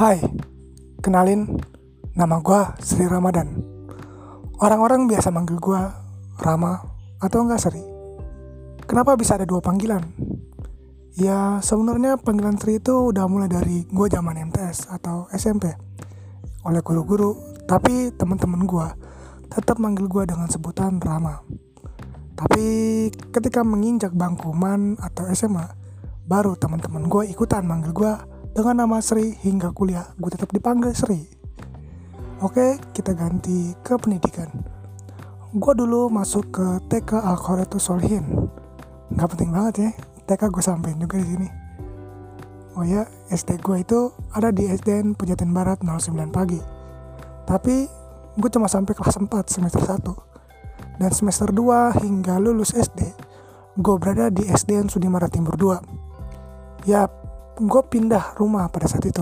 Hai, kenalin, nama gue Sri Ramadan. Orang-orang biasa manggil gue Rama atau enggak Sri. Kenapa bisa ada dua panggilan? Ya sebenarnya panggilan Sri itu udah mulai dari gue zaman MTS atau SMP oleh guru-guru, tapi teman-teman gue tetap manggil gue dengan sebutan Rama. Tapi ketika menginjak bangku man atau SMA, baru teman-teman gue ikutan manggil gue dengan nama Sri hingga kuliah gue tetap dipanggil Sri. Oke kita ganti ke pendidikan. Gue dulu masuk ke TK Al Solihin. Nggak penting banget ya TK gue sampein juga di sini. Oh ya SD gue itu ada di SDN Pejaten Barat 09 pagi. Tapi gue cuma sampai kelas 4 semester 1 dan semester 2 hingga lulus SD gue berada di SDN Sudimarat Timur 2 ya gue pindah rumah pada saat itu.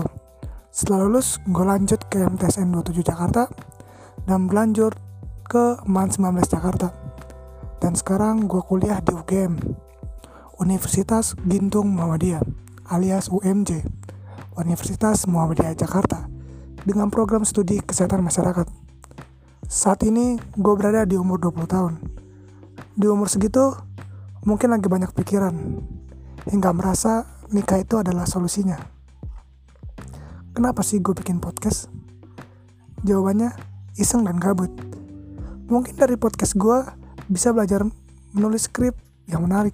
Setelah lulus, gue lanjut ke MTSN 27 Jakarta dan berlanjut ke MAN 19 Jakarta. Dan sekarang gue kuliah di UGM, Universitas Gintung Muhammadiyah, alias UMJ, Universitas Muhammadiyah Jakarta, dengan program studi kesehatan masyarakat. Saat ini gue berada di umur 20 tahun. Di umur segitu, mungkin lagi banyak pikiran, hingga merasa nikah itu adalah solusinya. Kenapa sih gue bikin podcast? Jawabannya iseng dan gabut. Mungkin dari podcast gue bisa belajar menulis skrip yang menarik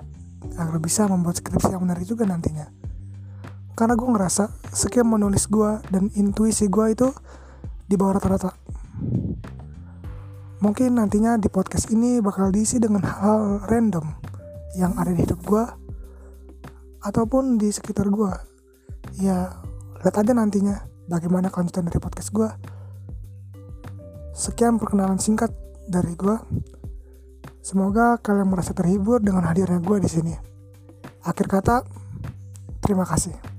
agar bisa membuat skripsi yang menarik juga nantinya. Karena gue ngerasa skill menulis gue dan intuisi gue itu di bawah rata-rata. Mungkin nantinya di podcast ini bakal diisi dengan hal-hal random yang ada di hidup gue ataupun di sekitar gue ya lihat aja nantinya bagaimana kelanjutan dari podcast gue sekian perkenalan singkat dari gue semoga kalian merasa terhibur dengan hadirnya gue di sini. Akhir kata terima kasih